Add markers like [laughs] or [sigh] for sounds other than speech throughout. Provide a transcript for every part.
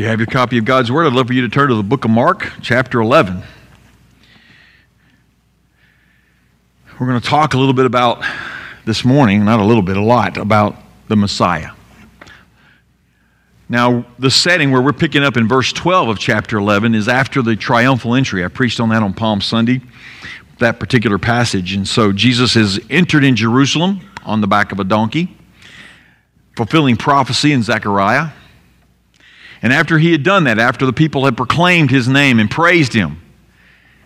you have your copy of God's Word, I'd love for you to turn to the book of Mark, chapter 11. We're going to talk a little bit about this morning, not a little bit, a lot, about the Messiah. Now, the setting where we're picking up in verse 12 of chapter 11 is after the triumphal entry. I preached on that on Palm Sunday, that particular passage. And so Jesus has entered in Jerusalem on the back of a donkey, fulfilling prophecy in Zechariah. And after he had done that, after the people had proclaimed his name and praised him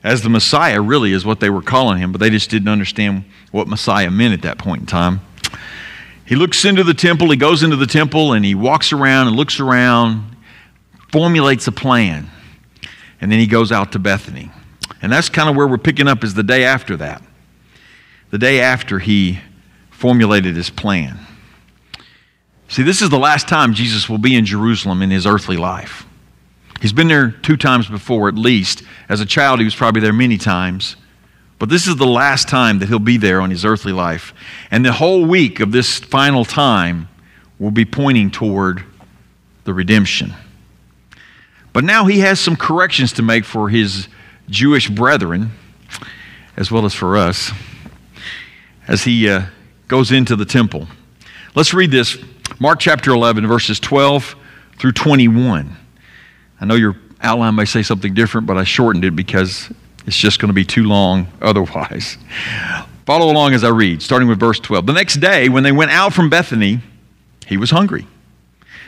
as the Messiah, really is what they were calling him, but they just didn't understand what Messiah meant at that point in time. He looks into the temple, he goes into the temple, and he walks around and looks around, formulates a plan, and then he goes out to Bethany. And that's kind of where we're picking up is the day after that. The day after he formulated his plan. See, this is the last time Jesus will be in Jerusalem in his earthly life. He's been there two times before, at least. As a child, he was probably there many times. But this is the last time that he'll be there on his earthly life. And the whole week of this final time will be pointing toward the redemption. But now he has some corrections to make for his Jewish brethren, as well as for us, as he uh, goes into the temple. Let's read this Mark chapter 11, verses 12 through 21. I know your outline may say something different, but I shortened it because it's just going to be too long [laughs] otherwise. Follow along as I read, starting with verse 12. The next day, when they went out from Bethany, he was hungry.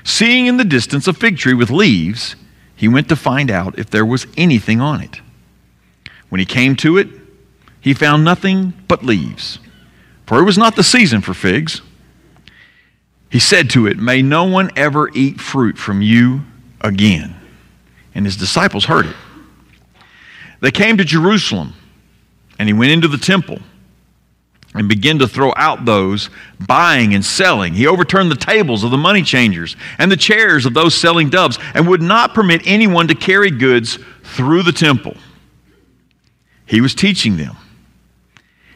Seeing in the distance a fig tree with leaves, he went to find out if there was anything on it. When he came to it, he found nothing but leaves, for it was not the season for figs. He said to it, May no one ever eat fruit from you again. And his disciples heard it. They came to Jerusalem, and he went into the temple and began to throw out those buying and selling. He overturned the tables of the money changers and the chairs of those selling doves, and would not permit anyone to carry goods through the temple. He was teaching them.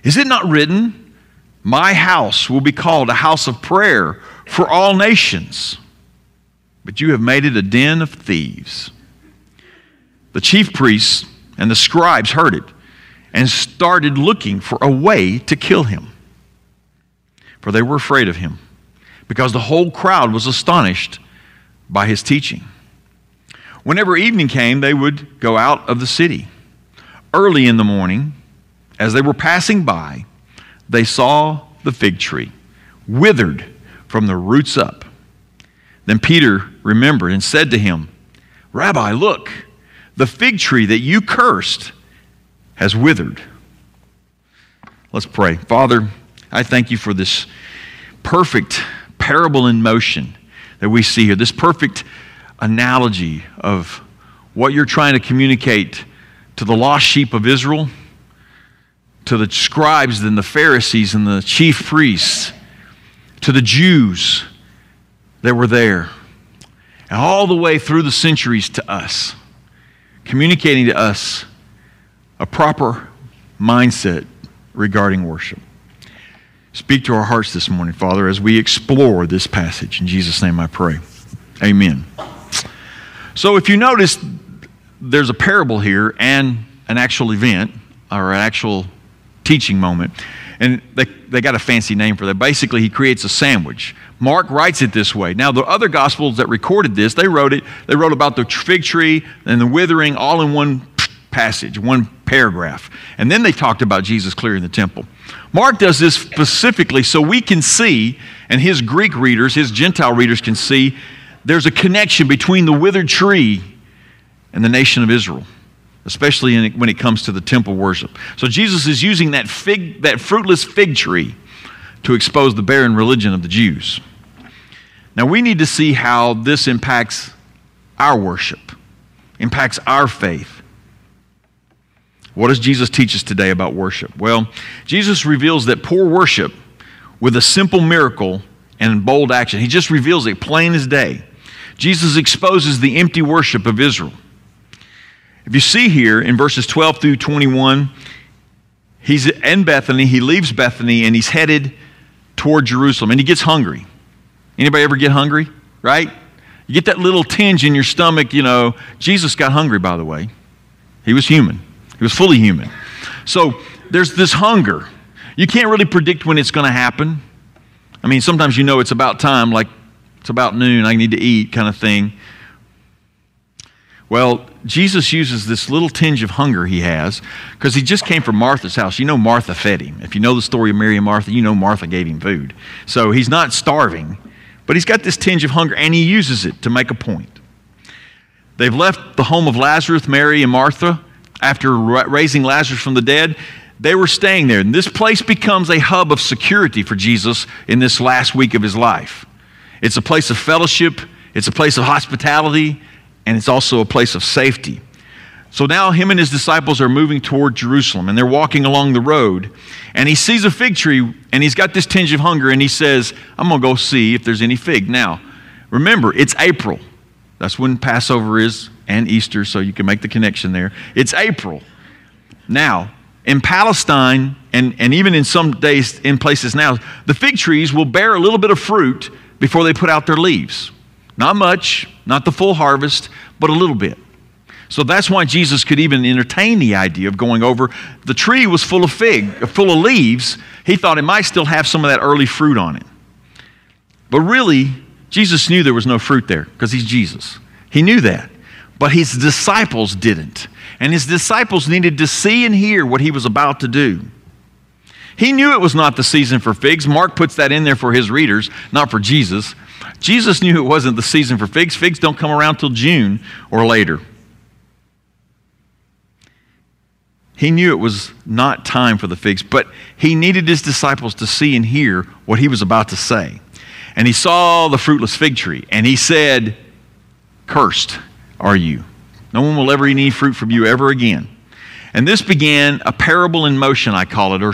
Is it not written, My house will be called a house of prayer for all nations? But you have made it a den of thieves. The chief priests and the scribes heard it and started looking for a way to kill him. For they were afraid of him, because the whole crowd was astonished by his teaching. Whenever evening came, they would go out of the city. Early in the morning, as they were passing by, they saw the fig tree withered from the roots up. Then Peter remembered and said to him, Rabbi, look the fig tree that you cursed has withered. Let's pray. Father, I thank you for this perfect parable in motion that we see here, this perfect analogy of what you're trying to communicate to the lost sheep of Israel, to the scribes and the Pharisees and the chief priests, to the Jews that were there, and all the way through the centuries to us communicating to us a proper mindset regarding worship. Speak to our hearts this morning, Father, as we explore this passage. In Jesus' name I pray. Amen. So, if you notice, there's a parable here and an actual event or an actual teaching moment. And they, they got a fancy name for that. Basically, he creates a sandwich. Mark writes it this way. Now, the other gospels that recorded this, they wrote it, they wrote about the fig tree and the withering all in one passage, one paragraph. And then they talked about Jesus clearing the temple. Mark does this specifically so we can see, and his Greek readers, his Gentile readers can see, there's a connection between the withered tree and the nation of Israel especially in, when it comes to the temple worship. So Jesus is using that fig, that fruitless fig tree to expose the barren religion of the Jews. Now we need to see how this impacts our worship, impacts our faith. What does Jesus teach us today about worship? Well, Jesus reveals that poor worship with a simple miracle and bold action. He just reveals it plain as day. Jesus exposes the empty worship of Israel. If you see here in verses 12 through 21, he's in Bethany, he leaves Bethany, and he's headed toward Jerusalem, and he gets hungry. Anybody ever get hungry? Right? You get that little tinge in your stomach, you know. Jesus got hungry, by the way. He was human, he was fully human. So there's this hunger. You can't really predict when it's going to happen. I mean, sometimes you know it's about time, like it's about noon, I need to eat kind of thing. Well, Jesus uses this little tinge of hunger he has because he just came from Martha's house. You know, Martha fed him. If you know the story of Mary and Martha, you know Martha gave him food. So he's not starving, but he's got this tinge of hunger and he uses it to make a point. They've left the home of Lazarus, Mary, and Martha after raising Lazarus from the dead. They were staying there. And this place becomes a hub of security for Jesus in this last week of his life. It's a place of fellowship, it's a place of hospitality, and it's also a place of safety. So now him and his disciples are moving toward Jerusalem and they're walking along the road and he sees a fig tree and he's got this tinge of hunger and he says, I'm going to go see if there's any fig. Now, remember, it's April. That's when Passover is and Easter, so you can make the connection there. It's April. Now, in Palestine and, and even in some days in places now, the fig trees will bear a little bit of fruit before they put out their leaves. Not much, not the full harvest, but a little bit. So that's why Jesus could even entertain the idea of going over. The tree was full of fig, full of leaves. He thought it might still have some of that early fruit on it. But really, Jesus knew there was no fruit there because he's Jesus. He knew that. But his disciples didn't. And his disciples needed to see and hear what he was about to do. He knew it was not the season for figs. Mark puts that in there for his readers, not for Jesus. Jesus knew it wasn't the season for figs. Figs don't come around till June or later. He knew it was not time for the figs, but he needed his disciples to see and hear what he was about to say. And he saw the fruitless fig tree, and he said, Cursed are you. No one will ever eat any fruit from you ever again. And this began a parable in motion, I call it, or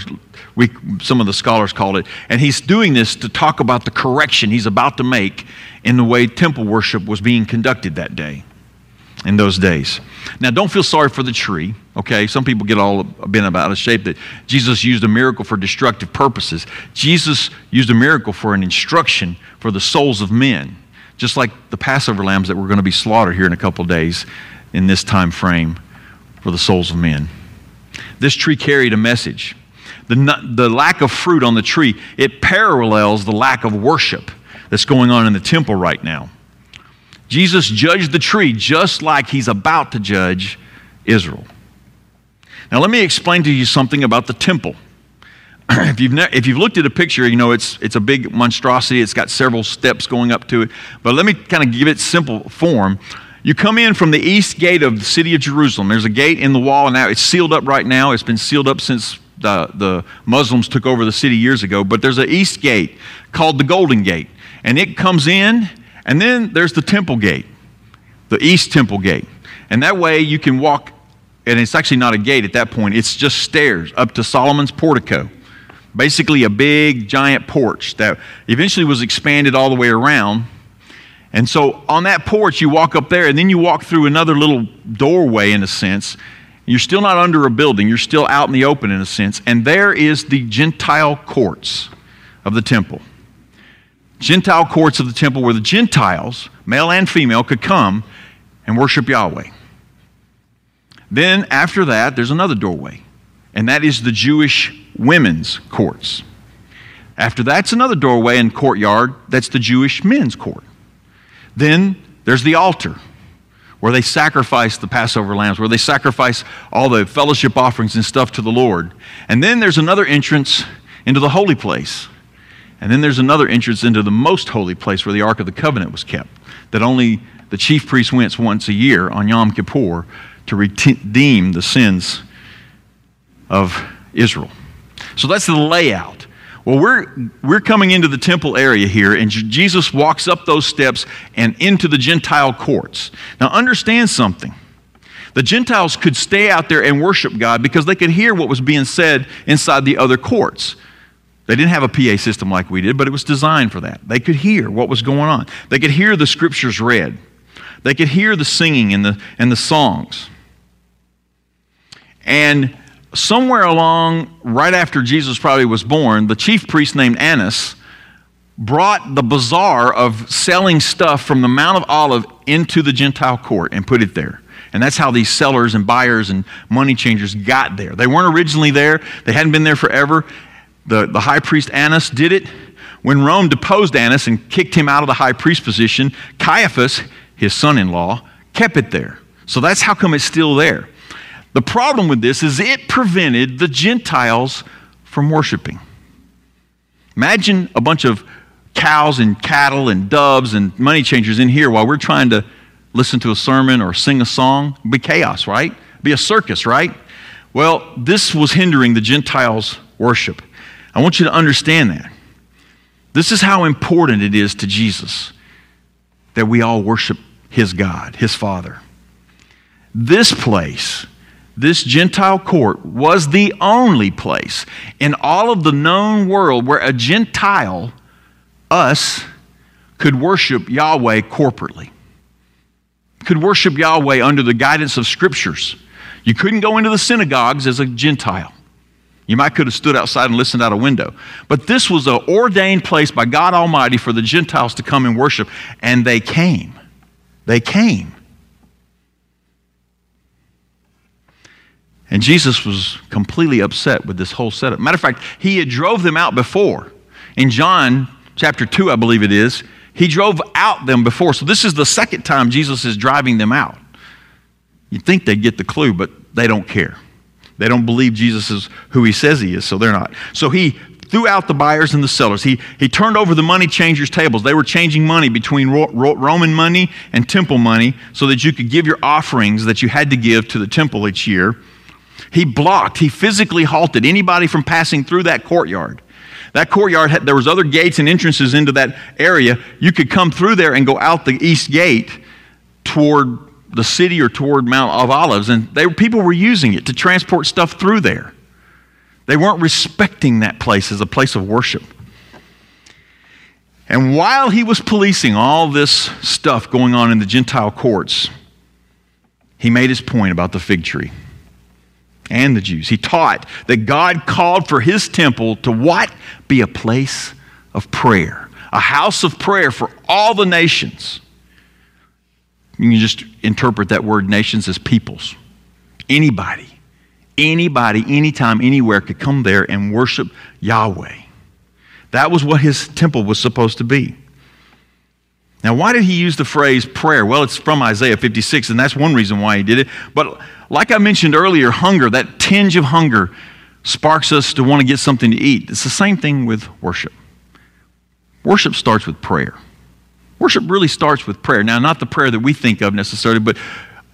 we, some of the scholars call it. And he's doing this to talk about the correction he's about to make in the way temple worship was being conducted that day, in those days. Now, don't feel sorry for the tree, okay? Some people get all bent out of shape that Jesus used a miracle for destructive purposes. Jesus used a miracle for an instruction for the souls of men, just like the Passover lambs that were going to be slaughtered here in a couple days in this time frame for the souls of men. This tree carried a message the, the lack of fruit on the tree, it parallels the lack of worship that's going on in the temple right now. Jesus judged the tree just like he's about to judge Israel. Now, let me explain to you something about the temple. [clears throat] if, you've ne- if you've looked at a picture, you know it's, it's a big monstrosity. It's got several steps going up to it. But let me kind of give it simple form. You come in from the east gate of the city of Jerusalem. There's a gate in the wall, and now it's sealed up right now. It's been sealed up since the, the Muslims took over the city years ago, but there's an east gate called the Golden Gate. And it comes in, and then there's the Temple Gate, the East Temple Gate. And that way you can walk, and it's actually not a gate at that point, it's just stairs up to Solomon's portico. Basically, a big, giant porch that eventually was expanded all the way around. And so on that porch, you walk up there, and then you walk through another little doorway, in a sense, you're still not under a building, you're still out in the open in a sense. And there is the Gentile courts of the temple. Gentile courts of the temple where the Gentiles, male and female, could come and worship Yahweh. Then after that, there's another doorway, and that is the Jewish women's courts. After that's another doorway and courtyard, that's the Jewish men's court. Then there's the altar where they sacrifice the Passover lambs, where they sacrifice all the fellowship offerings and stuff to the Lord. And then there's another entrance into the holy place. And then there's another entrance into the most holy place where the Ark of the Covenant was kept, that only the chief priest went once a year on Yom Kippur to redeem the sins of Israel. So that's the layout. Well, we're, we're coming into the temple area here, and Jesus walks up those steps and into the Gentile courts. Now, understand something. The Gentiles could stay out there and worship God because they could hear what was being said inside the other courts. They didn't have a PA system like we did, but it was designed for that. They could hear what was going on, they could hear the scriptures read, they could hear the singing and the, and the songs. And somewhere along, right after Jesus probably was born, the chief priest named Annas brought the bazaar of selling stuff from the Mount of Olive into the Gentile court and put it there. And that's how these sellers and buyers and money changers got there. They weren't originally there, they hadn't been there forever. The, the high priest Annas did it. When Rome deposed Annas and kicked him out of the high priest position, Caiaphas, his son in law, kept it there. So that's how come it's still there. The problem with this is it prevented the Gentiles from worshiping. Imagine a bunch of cows and cattle and doves and money changers in here while we're trying to listen to a sermon or sing a song. It'd be chaos, right? It'd be a circus, right? Well, this was hindering the Gentiles' worship. I want you to understand that. This is how important it is to Jesus that we all worship his God, his Father. This place this Gentile court was the only place in all of the known world where a Gentile, us, could worship Yahweh corporately, could worship Yahweh under the guidance of scriptures. You couldn't go into the synagogues as a Gentile. You might could have stood outside and listened out a window. But this was an ordained place by God Almighty for the Gentiles to come and worship, and they came. They came. And Jesus was completely upset with this whole setup. Matter of fact, he had drove them out before. In John chapter 2, I believe it is, he drove out them before. So this is the second time Jesus is driving them out. You'd think they'd get the clue, but they don't care. They don't believe Jesus is who he says he is, so they're not. So he threw out the buyers and the sellers. He, he turned over the money changers' tables. They were changing money between Ro- Ro- Roman money and temple money so that you could give your offerings that you had to give to the temple each year. He blocked, he physically halted anybody from passing through that courtyard. That courtyard, had, there was other gates and entrances into that area. You could come through there and go out the east gate toward the city or toward Mount of Olives, and they, people were using it to transport stuff through there. They weren't respecting that place as a place of worship. And while he was policing all this stuff going on in the Gentile courts, he made his point about the fig tree and the Jews. He taught that God called for his temple to what? Be a place of prayer, a house of prayer for all the nations. You can just interpret that word nations as peoples. Anybody, anybody, anytime, anywhere could come there and worship Yahweh. That was what his temple was supposed to be. Now, why did he use the phrase prayer? Well, it's from Isaiah 56, and that's one reason why he did it. But like I mentioned earlier, hunger, that tinge of hunger, sparks us to want to get something to eat. It's the same thing with worship. Worship starts with prayer. Worship really starts with prayer. Now, not the prayer that we think of necessarily, but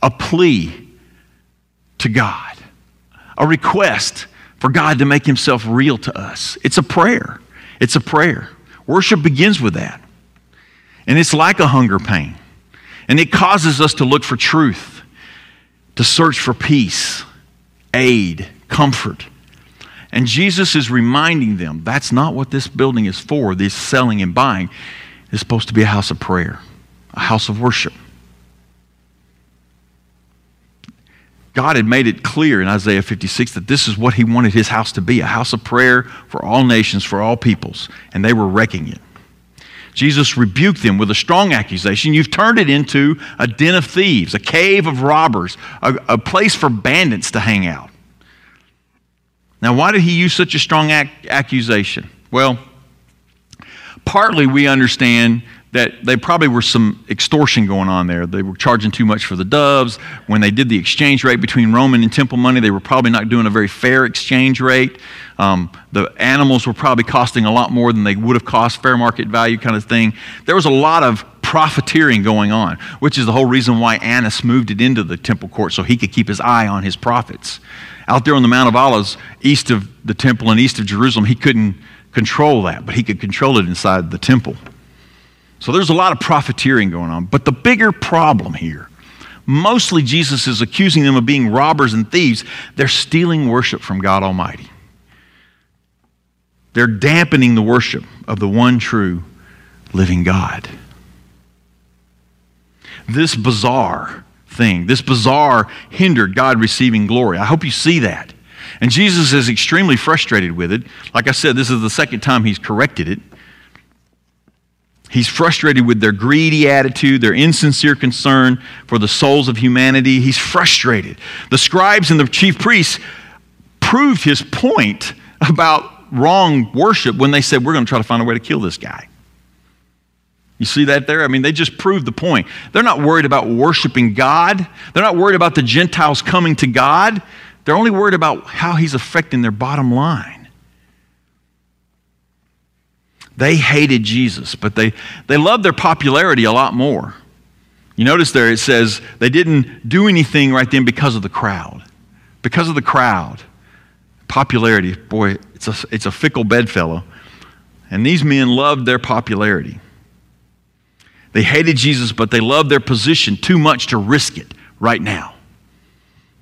a plea to God, a request for God to make himself real to us. It's a prayer. It's a prayer. Worship begins with that. And it's like a hunger pain. And it causes us to look for truth, to search for peace, aid, comfort. And Jesus is reminding them that's not what this building is for, this selling and buying. It's supposed to be a house of prayer, a house of worship. God had made it clear in Isaiah 56 that this is what he wanted his house to be a house of prayer for all nations, for all peoples. And they were wrecking it. Jesus rebuked them with a strong accusation. You've turned it into a den of thieves, a cave of robbers, a, a place for bandits to hang out. Now, why did he use such a strong ac- accusation? Well, partly we understand that they probably were some extortion going on there. They were charging too much for the doves. When they did the exchange rate between Roman and temple money, they were probably not doing a very fair exchange rate. Um, the animals were probably costing a lot more than they would have cost, fair market value kind of thing. There was a lot of profiteering going on, which is the whole reason why Annas moved it into the temple court so he could keep his eye on his profits. Out there on the Mount of Olives, east of the temple and east of Jerusalem, he couldn't control that, but he could control it inside the temple. So there's a lot of profiteering going on. But the bigger problem here, mostly Jesus is accusing them of being robbers and thieves. They're stealing worship from God Almighty. They're dampening the worship of the one true living God. This bizarre thing, this bazaar hindered God receiving glory. I hope you see that. And Jesus is extremely frustrated with it. Like I said, this is the second time he's corrected it. He's frustrated with their greedy attitude, their insincere concern for the souls of humanity. He's frustrated. The scribes and the chief priests proved his point about wrong worship when they said, We're going to try to find a way to kill this guy. You see that there? I mean, they just proved the point. They're not worried about worshiping God, they're not worried about the Gentiles coming to God. They're only worried about how he's affecting their bottom line. They hated Jesus, but they, they loved their popularity a lot more. You notice there it says they didn't do anything right then because of the crowd. Because of the crowd. Popularity, boy, it's a, it's a fickle bedfellow. And these men loved their popularity. They hated Jesus, but they loved their position too much to risk it right now,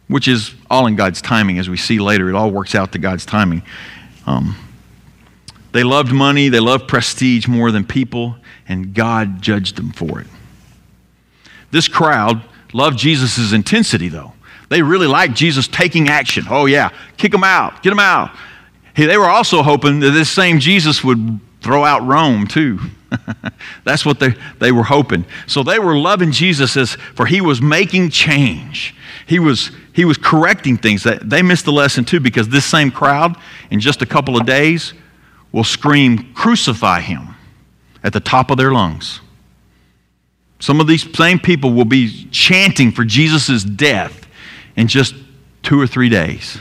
which is all in God's timing, as we see later. It all works out to God's timing. Um, they loved money, they loved prestige more than people, and God judged them for it. This crowd loved Jesus' intensity, though. They really liked Jesus taking action. Oh, yeah, kick them out, get them out. Hey, they were also hoping that this same Jesus would throw out Rome, too. [laughs] That's what they, they were hoping. So they were loving Jesus as for he was making change. He was he was correcting things. They missed the lesson too because this same crowd in just a couple of days will scream, Crucify him, at the top of their lungs. Some of these same people will be chanting for Jesus' death in just two or three days.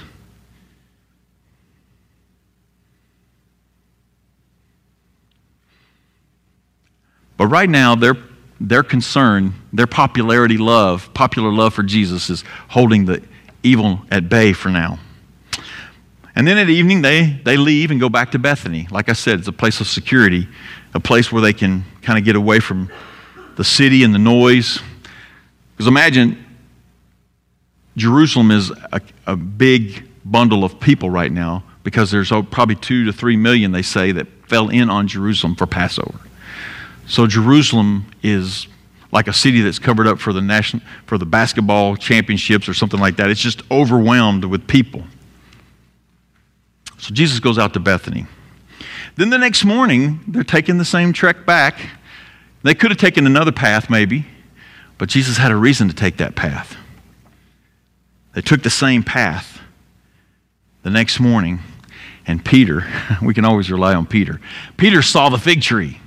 But right now, their, their concern, their popularity love, popular love for Jesus is holding the evil at bay for now. And then at evening, they, they leave and go back to Bethany. Like I said, it's a place of security, a place where they can kind of get away from the city and the noise. Because imagine Jerusalem is a, a big bundle of people right now because there's probably two to three million, they say, that fell in on Jerusalem for Passover. So Jerusalem is like a city that's covered up for the national for the basketball championships or something like that. It's just overwhelmed with people. So Jesus goes out to Bethany. Then the next morning, they're taking the same trek back. They could have taken another path, maybe, but Jesus had a reason to take that path. They took the same path the next morning, and Peter, [laughs] we can always rely on Peter. Peter saw the fig tree,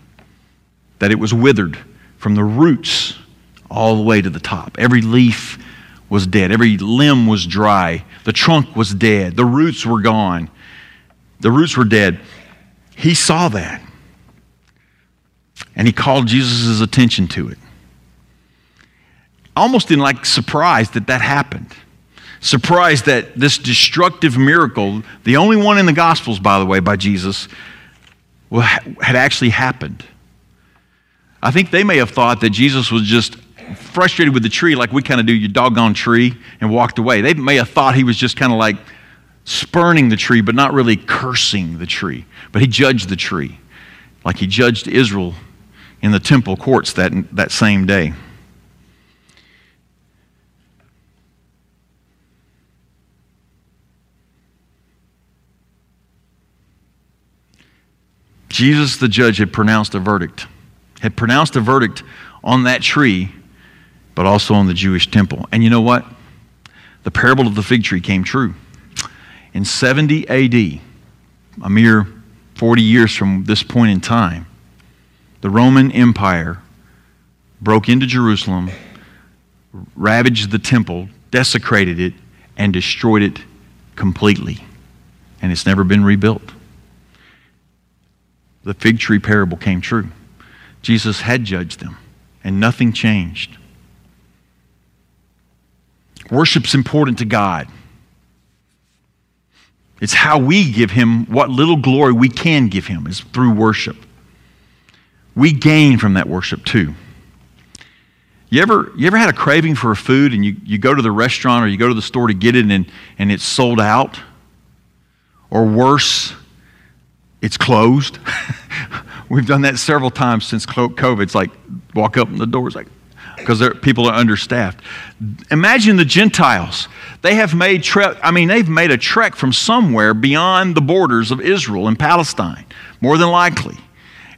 that it was withered from the roots all the way to the top. Every leaf was dead, every limb was dry, the trunk was dead, the roots were gone. The roots were dead. He saw that. And he called Jesus' attention to it. Almost in like surprise that that happened. Surprised that this destructive miracle, the only one in the Gospels, by the way, by Jesus, had actually happened. I think they may have thought that Jesus was just frustrated with the tree, like we kind of do, your doggone tree, and walked away. They may have thought he was just kind of like spurning the tree, but not really cursing the tree. But he judged the tree, like he judged Israel in the temple courts that, that same day. Jesus, the judge, had pronounced a verdict, had pronounced a verdict on that tree, but also on the Jewish temple. And you know what? The parable of the fig tree came true. In 70 AD, a mere 40 years from this point in time, the Roman Empire broke into Jerusalem, ravaged the temple, desecrated it, and destroyed it completely. And it's never been rebuilt. The fig tree parable came true. Jesus had judged them, and nothing changed. Worship's important to God. It's how we give him what little glory we can give him is through worship. We gain from that worship too. You ever, you ever had a craving for a food and you, you go to the restaurant or you go to the store to get it and, and it's sold out? Or worse, it's closed? [laughs] We've done that several times since COVID. It's like walk up in the door, it's like, because people are understaffed. Imagine the Gentiles. They have made trek, I mean, they've made a trek from somewhere beyond the borders of Israel and Palestine, more than likely.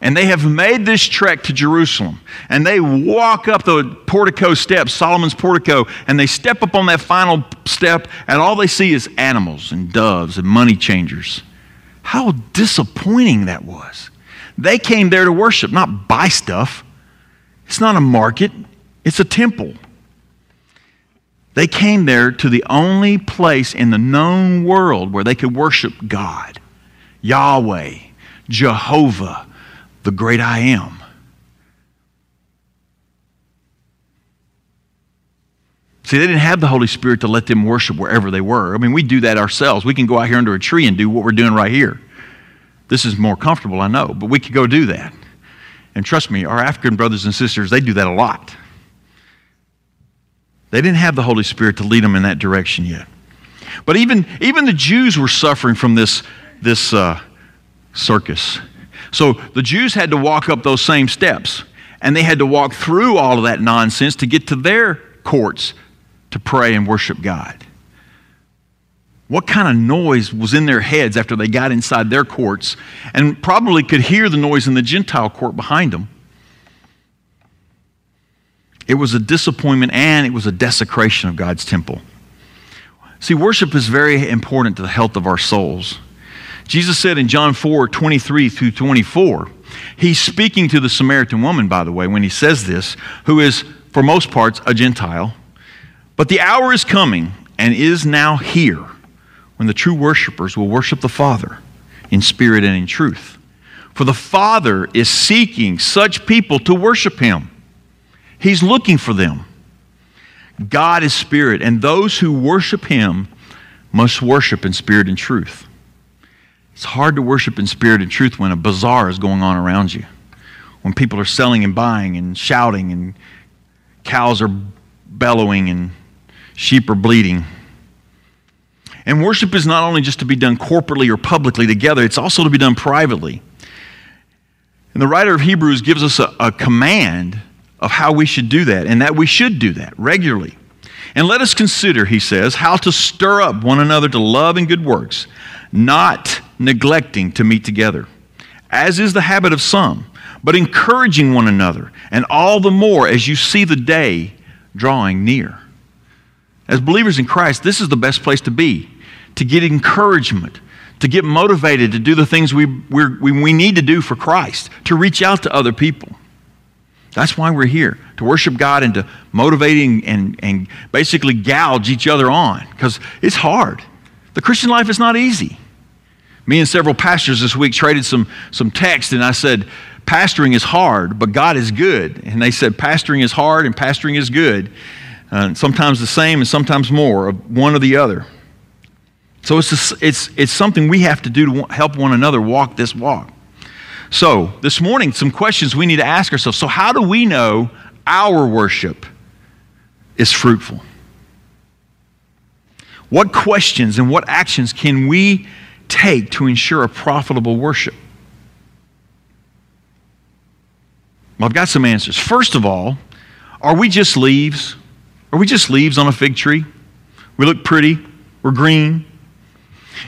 and they have made this trek to Jerusalem. And they walk up the portico steps, Solomon's portico, and they step up on that final step, and all they see is animals and doves and money changers. How disappointing that was. They came there to worship, not buy stuff. It's not a market, it's a temple. They came there to the only place in the known world where they could worship God, Yahweh, Jehovah, the great I am. See, they didn't have the Holy Spirit to let them worship wherever they were. I mean, we do that ourselves. We can go out here under a tree and do what we're doing right here. This is more comfortable, I know, but we could go do that. And trust me, our African brothers and sisters, they do that a lot. They didn't have the Holy Spirit to lead them in that direction yet. But even, even the Jews were suffering from this, this uh, circus. So the Jews had to walk up those same steps, and they had to walk through all of that nonsense to get to their courts to pray and worship God. What kind of noise was in their heads after they got inside their courts and probably could hear the noise in the Gentile court behind them? It was a disappointment and it was a desecration of God's temple. See, worship is very important to the health of our souls. Jesus said in John 4 23 through 24, he's speaking to the Samaritan woman, by the way, when he says this, who is, for most parts, a Gentile. But the hour is coming and is now here when the true worshipers will worship the Father in spirit and in truth. For the Father is seeking such people to worship him. He's looking for them. God is spirit, and those who worship him must worship in spirit and truth. It's hard to worship in spirit and truth when a bazaar is going on around you, when people are selling and buying and shouting, and cows are bellowing and sheep are bleating. And worship is not only just to be done corporately or publicly together, it's also to be done privately. And the writer of Hebrews gives us a, a command of how we should do that, and that we should do that regularly. And let us consider, he says, how to stir up one another to love and good works, not neglecting to meet together, as is the habit of some, but encouraging one another, and all the more as you see the day drawing near. As believers in Christ, this is the best place to be, to get encouragement, to get motivated to do the things we, we we need to do for Christ, to reach out to other people. That's why we're here, to worship God and to motivate and, and basically gouge each other on, because it's hard. The Christian life is not easy. Me and several pastors this week traded some, some text, and I said, Pastoring is hard, but God is good. And they said, Pastoring is hard and pastoring is good. Uh, sometimes the same and sometimes more, one or the other. So it's, a, it's, it's something we have to do to help one another walk this walk. So, this morning, some questions we need to ask ourselves. So, how do we know our worship is fruitful? What questions and what actions can we take to ensure a profitable worship? Well, I've got some answers. First of all, are we just leaves? Are we just leaves on a fig tree? We look pretty, we're green.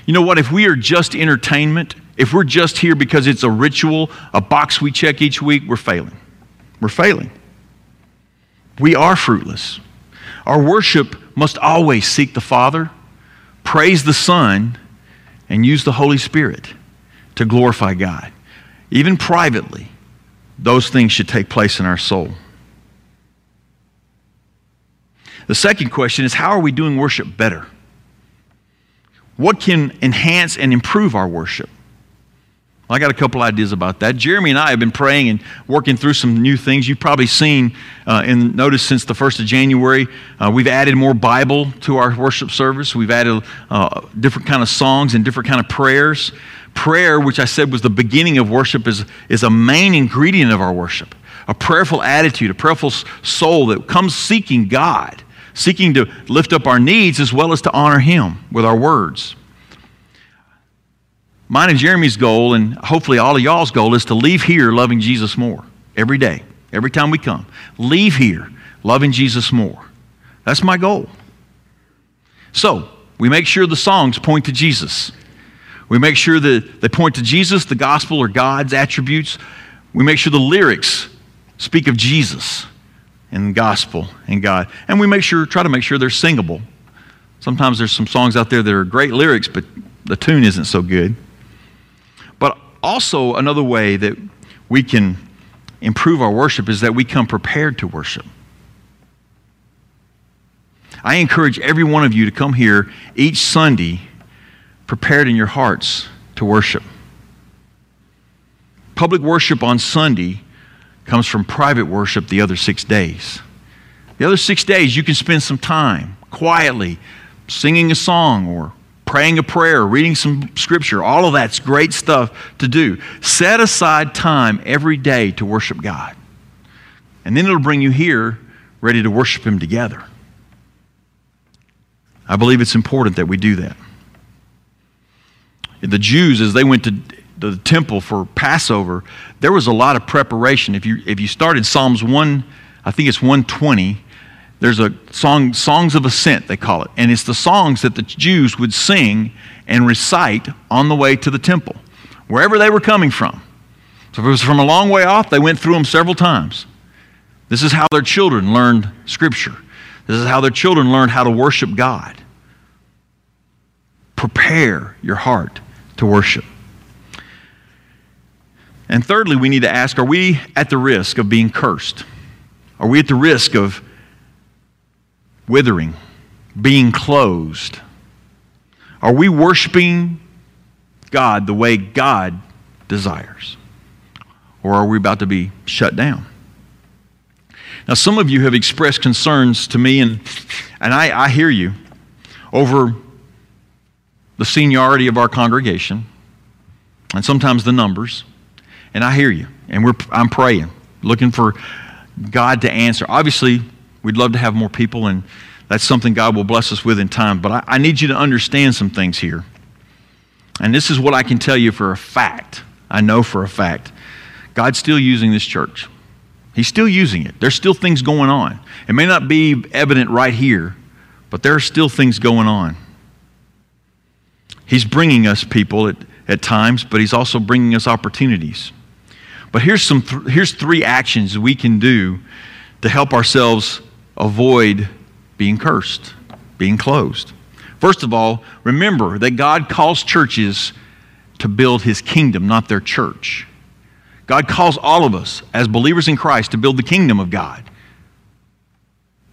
You know what? If we are just entertainment, if we're just here because it's a ritual, a box we check each week, we're failing. We're failing. We are fruitless. Our worship must always seek the Father, praise the Son, and use the Holy Spirit to glorify God. Even privately, those things should take place in our soul. The second question is how are we doing worship better? What can enhance and improve our worship? I got a couple ideas about that. Jeremy and I have been praying and working through some new things. You've probably seen uh, and noticed since the 1st of January, uh, we've added more Bible to our worship service. We've added uh, different kind of songs and different kind of prayers. Prayer, which I said was the beginning of worship, is, is a main ingredient of our worship. A prayerful attitude, a prayerful soul that comes seeking God, seeking to lift up our needs as well as to honor Him with our words. Mine and Jeremy's goal, and hopefully all of y'all's goal, is to leave here loving Jesus more every day, every time we come. Leave here loving Jesus more. That's my goal. So, we make sure the songs point to Jesus. We make sure that they point to Jesus, the gospel, or God's attributes. we make sure the lyrics speak of Jesus and gospel and God. And we make sure, try to make sure they're singable. Sometimes there's some songs out there that are great lyrics, but the tune isn't so good. Also, another way that we can improve our worship is that we come prepared to worship. I encourage every one of you to come here each Sunday prepared in your hearts to worship. Public worship on Sunday comes from private worship the other six days. The other six days, you can spend some time quietly singing a song or praying a prayer, reading some scripture. All of that's great stuff to do. Set aside time every day to worship God. And then it'll bring you here ready to worship Him together. I believe it's important that we do that. The Jews, as they went to the temple for Passover, there was a lot of preparation. If you, if you started Psalms 1, I think it's 120, there's a song, Songs of Ascent, they call it. And it's the songs that the Jews would sing and recite on the way to the temple, wherever they were coming from. So if it was from a long way off, they went through them several times. This is how their children learned Scripture. This is how their children learned how to worship God. Prepare your heart to worship. And thirdly, we need to ask are we at the risk of being cursed? Are we at the risk of withering, being closed? Are we worshiping God the way God desires? Or are we about to be shut down? Now, some of you have expressed concerns to me, and, and I, I hear you, over the seniority of our congregation and sometimes the numbers. And I hear you. And we're, I'm praying, looking for God to answer. Obviously, we'd love to have more people, and that's something God will bless us with in time. But I, I need you to understand some things here. And this is what I can tell you for a fact. I know for a fact. God's still using this church. He's still using it. There's still things going on. It may not be evident right here, but there are still things going on. He's bringing us people at, at times, but He's also bringing us opportunities. But here's, some th- here's three actions we can do to help ourselves avoid being cursed, being closed. First of all, remember that God calls churches to build His kingdom, not their church. God calls all of us as believers in Christ to build the kingdom of God.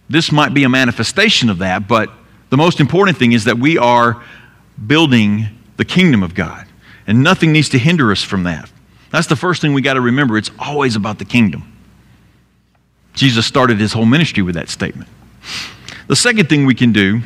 This might be a manifestation of that, but the most important thing is that we are building the kingdom of God. And nothing needs to hinder us from that. That's the first thing we got to remember. It's always about the kingdom. Jesus started his whole ministry with that statement. The second thing we can do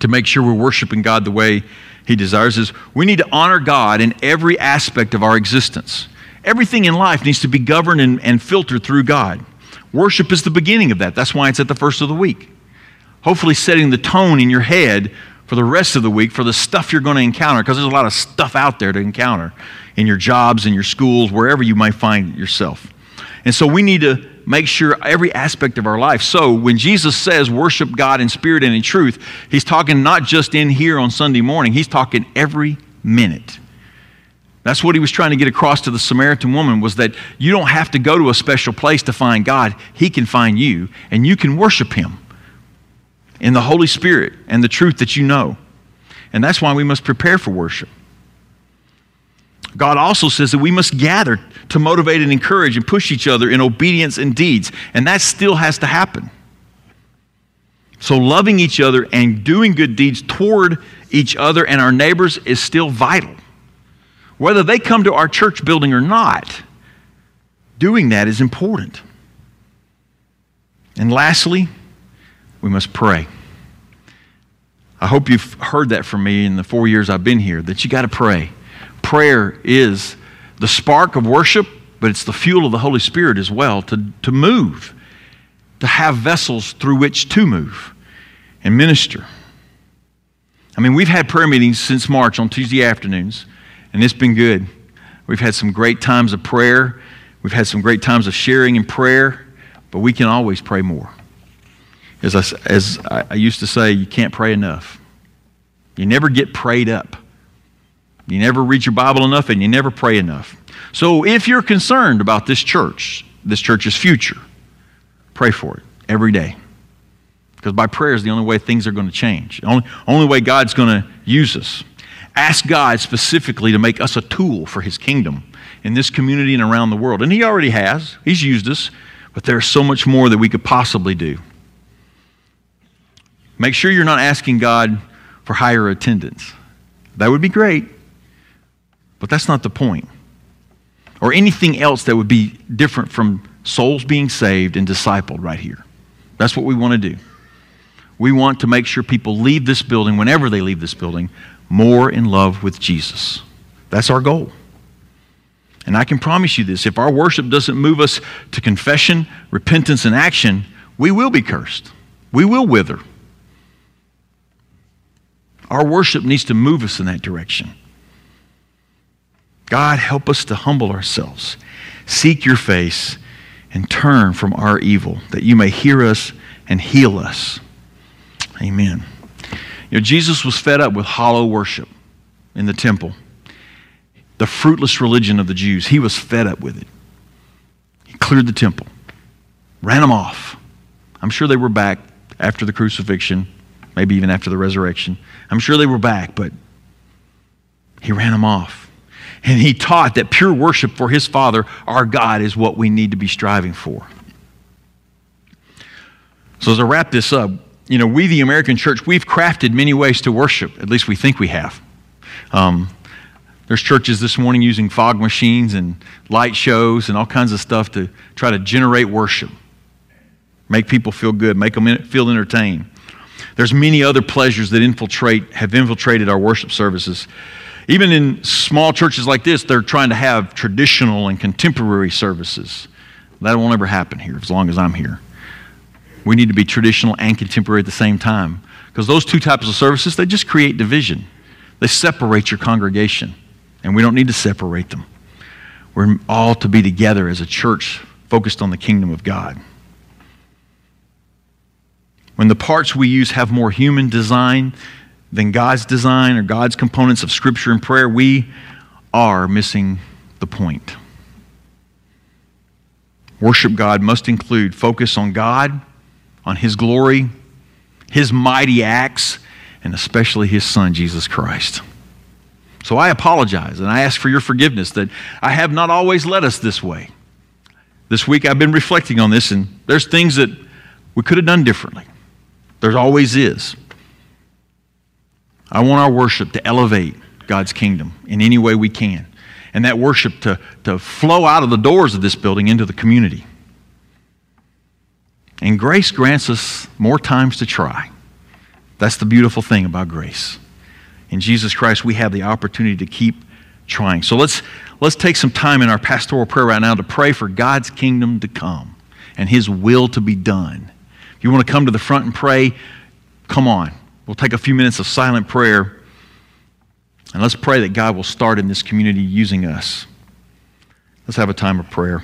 to make sure we're worshiping God the way he desires is we need to honor God in every aspect of our existence. Everything in life needs to be governed and, and filtered through God. Worship is the beginning of that. That's why it's at the first of the week. Hopefully, setting the tone in your head for the rest of the week for the stuff you're going to encounter, because there's a lot of stuff out there to encounter in your jobs, in your schools, wherever you might find yourself. And so we need to make sure every aspect of our life. So when Jesus says worship God in spirit and in truth, he's talking not just in here on Sunday morning, he's talking every minute. That's what he was trying to get across to the Samaritan woman was that you don't have to go to a special place to find God. He can find you and you can worship him in the Holy Spirit and the truth that you know. And that's why we must prepare for worship. God also says that we must gather to motivate and encourage and push each other in obedience and deeds. And that still has to happen. So, loving each other and doing good deeds toward each other and our neighbors is still vital. Whether they come to our church building or not, doing that is important. And lastly, we must pray. I hope you've heard that from me in the four years I've been here that you got to pray. Prayer is the spark of worship, but it's the fuel of the Holy Spirit as well to, to move, to have vessels through which to move and minister. I mean, we've had prayer meetings since March on Tuesday afternoons, and it's been good. We've had some great times of prayer. We've had some great times of sharing in prayer, but we can always pray more. As I, as I used to say, you can't pray enough. You never get prayed up. You never read your Bible enough and you never pray enough. So if you're concerned about this church, this church's future, pray for it every day. Because by prayer is the only way things are going to change. The only, only way God's going to use us. Ask God specifically to make us a tool for His kingdom in this community and around the world. And He already has, He's used us, but there's so much more that we could possibly do. Make sure you're not asking God for higher attendance. That would be great, but that's not the point. Or anything else that would be different from souls being saved and discipled right here. That's what we want to do. We want to make sure people leave this building, whenever they leave this building, more in love with Jesus. That's our goal. And I can promise you this if our worship doesn't move us to confession, repentance, and action, we will be cursed. We will wither. Our worship needs to move us in that direction. God, help us to humble ourselves, seek your face, and turn from our evil, that you may hear us and heal us. Amen. You know, Jesus was fed up with hollow worship in the temple, the fruitless religion of the Jews. He was fed up with it. He cleared the temple, ran them off. I'm sure they were back after the crucifixion, maybe even after the resurrection. I'm sure they were back, but he ran them off. And he taught that pure worship for his Father, our God, is what we need to be striving for. So, as I wrap this up, you know, we, the American church, we've crafted many ways to worship. At least we think we have. Um, there's churches this morning using fog machines and light shows and all kinds of stuff to try to generate worship, make people feel good, make them feel entertained. There's many other pleasures that infiltrate, have infiltrated our worship services. Even in small churches like this, they're trying to have traditional and contemporary services. That won't ever happen here as long as I'm here. We need to be traditional and contemporary at the same time. Because those two types of services, they just create division. They separate your congregation. And we don't need to separate them. We're all to be together as a church focused on the kingdom of God. When the parts we use have more human design than God's design or God's components of Scripture and prayer, we are missing the point. Worship God must include focus on God, on His glory, His mighty acts, and especially His Son, Jesus Christ. So I apologize and I ask for your forgiveness that I have not always led us this way. This week I've been reflecting on this, and there's things that we could have done differently. There always is. I want our worship to elevate God's kingdom in any way we can. And that worship to, to flow out of the doors of this building into the community. And grace grants us more times to try. That's the beautiful thing about grace. In Jesus Christ, we have the opportunity to keep trying. So let's, let's take some time in our pastoral prayer right now to pray for God's kingdom to come and His will to be done. If you want to come to the front and pray, come on. We'll take a few minutes of silent prayer and let's pray that God will start in this community using us. Let's have a time of prayer.